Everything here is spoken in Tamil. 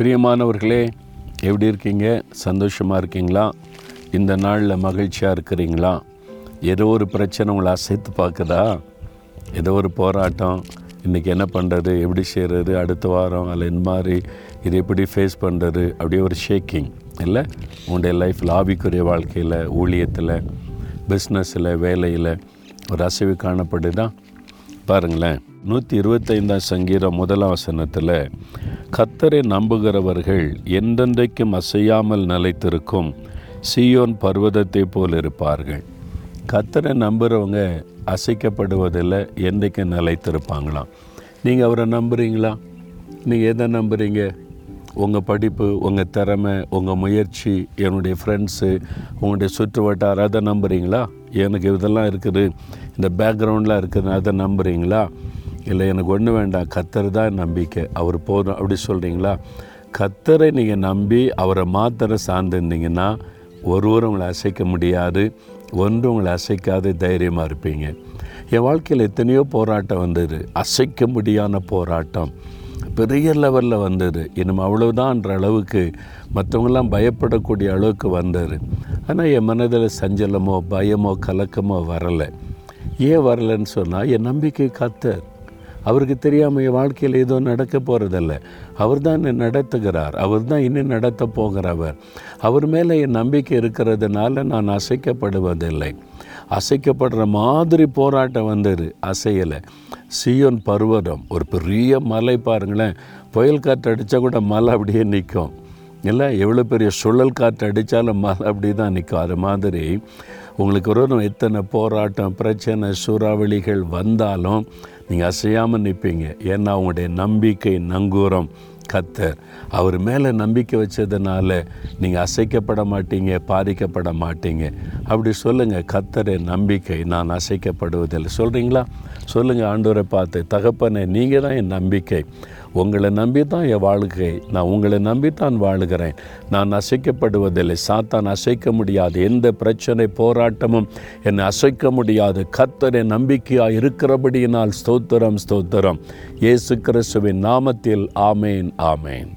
பிரியமானவர்களே எப்படி இருக்கீங்க? சந்தோஷமாக இருக்கீங்களா? இந்த நாளில் மகிழ்ச்சியாக இருக்கிறீங்களா? ஏதோ ஒரு பிரச்சனை உங்களை அசைத்து பார்க்குதா? ஏதோ ஒரு போராட்டம். இன்றைக்கி என்ன பண்ணுறது எப்படி செய்கிறது அடுத்த வாரம் அல்ல இந்த மாதிரி இது எப்படி ஃபேஸ் பண்ணுறது அப்படியே ஒரு ஷேக்கிங் இல்லை? உங்களுடைய லைஃப்பில் ஆவிக்குரிய வாழ்க்கையில் ஊழியத்தில் பிஸ்னஸில் வேலையில் ஒரு அசைவு காணப்படுதா? பாருங்களேன். நூற்றி இருபத்தைந்தாம் சங்கீதம் முதலாம் வசனத்தில் கத்தரை நம்புகிறவர்கள் என்றென்றைக்கும் அசையாமல் நிலைத்திருக்கும் சியோன் பர்வதத்தை போல் இருப்பார்கள். கத்தரை நம்புகிறவங்க அசைக்கப்படுவதில் என்றைக்கும் நிலைத்திருப்பாங்களாம். நீங்கள் அவரை நம்புகிறீங்களா நீங்கள் எதை நம்புகிறீங்க உங்கள் படிப்பு உங்கள் திறமை உங்கள் முயற்சி என்னுடைய ஃப்ரெண்ட்ஸு உங்களுடைய சுற்று வட்டாரம் அதை நம்புகிறீங்களா எனக்கு இதெல்லாம் இருக்குது. இந்த பேக்ரவுண்டெலாம் இருக்குது அதை நம்புகிறீங்களா இல்லை எனக்கு ஒன்று வேண்டாம். கத்தர் தான் நம்பிக்கை. அவர் போதும். அப்படி சொல்கிறீங்களா கத்தரை நீங்கள் நம்பி அவரை மாத்திர சார்ந்திருந்தீங்கன்னா ஒருவரும் உங்களை அசைக்க முடியாது. ஒன்று உங்களை அசைக்காத தைரியமாக இருப்பீங்க. என் வாழ்க்கையில் எத்தனையோ போராட்டம் வந்தது. அசைக்க முடியாத போராட்டம். பெரிய லெவலில் வந்தது. இன்னும் அவ்வளவுதான்ற அளவுக்கு மற்றவங்களாம் பயப்படக்கூடிய அளவுக்கு வந்தது. ஆனால் என் மனதில் சஞ்சலமோ பயமோ கலக்கமோ வரலை. ஏன் வரலைன்னு சொன்னால் என் நம்பிக்கை கத்தர் அவருக்கு தெரியாமல் என் வாழ்க்கையில் ஏதோ நடக்க போகிறதில்ல அவர் தான் என்னை நடத்துகிறார். அவர் தான் இன்னும் நடத்த போகிறவர். அவர் மேலே என் நம்பிக்கை இருக்கிறதுனால நான் அசைக்கப்படுவதில்லை. அசைக்கப்படுற மாதிரி போராட்டம் வந்தது அசையலை. சியோன் பர்வதம். ஒரு பெரிய மலை பாருங்களேன். புயல் காற்று அடித்தா கூட மலை அப்படியே நிற்கும். இல்லை எவ்வளோ பெரிய சுழல் காற்று அடித்தாலும் மலை அப்படி தான் நிற்கும். அது மாதிரி உங்களுக்கு ஒரு எத்தனை போராட்டம் பிரச்சனை சூறாவளிகள் வந்தாலும் நீங்கள் அசையாமல் நிற்பீங்க ஏன்னா உங்களுடைய நம்பிக்கை நங்கூரம். கத்தர் அவர் மேலே நம்பிக்கை வச்சதுனால நீங்கள் அசைக்கப்பட மாட்டீங்க பாதிக்கப்பட மாட்டீங்க. அப்படி சொல்லுங்கள் கத்தரை நம்பிக்கை நான் அசைக்கப்படுவதில்லை. சொல்கிறீங்களா சொல்லுங்கள் ஆண்டவரை பார்த்து. தகப்பனை நீங்கள் தான் என் நம்பிக்கை. உங்களை நம்பி தான் என் வாழ்க்கை. நான் உங்களை நம்பி தான் வாழுகிறேன். நான் அசைக்கப்படுவதில்லை. சாத்தான் அசைக்க முடியாது. எந்த பிரச்சனை போராட்டமும் என்னை அசைக்க முடியாது. கத்தரை நம்பிக்கையாக இருக்கிறபடியினால் ஸ்தோத்திரம் ஸ்தோத்திரம். இயேசு கிறிஸ்துவின் நாமத்தில் ஆமேன் ஆமேன்.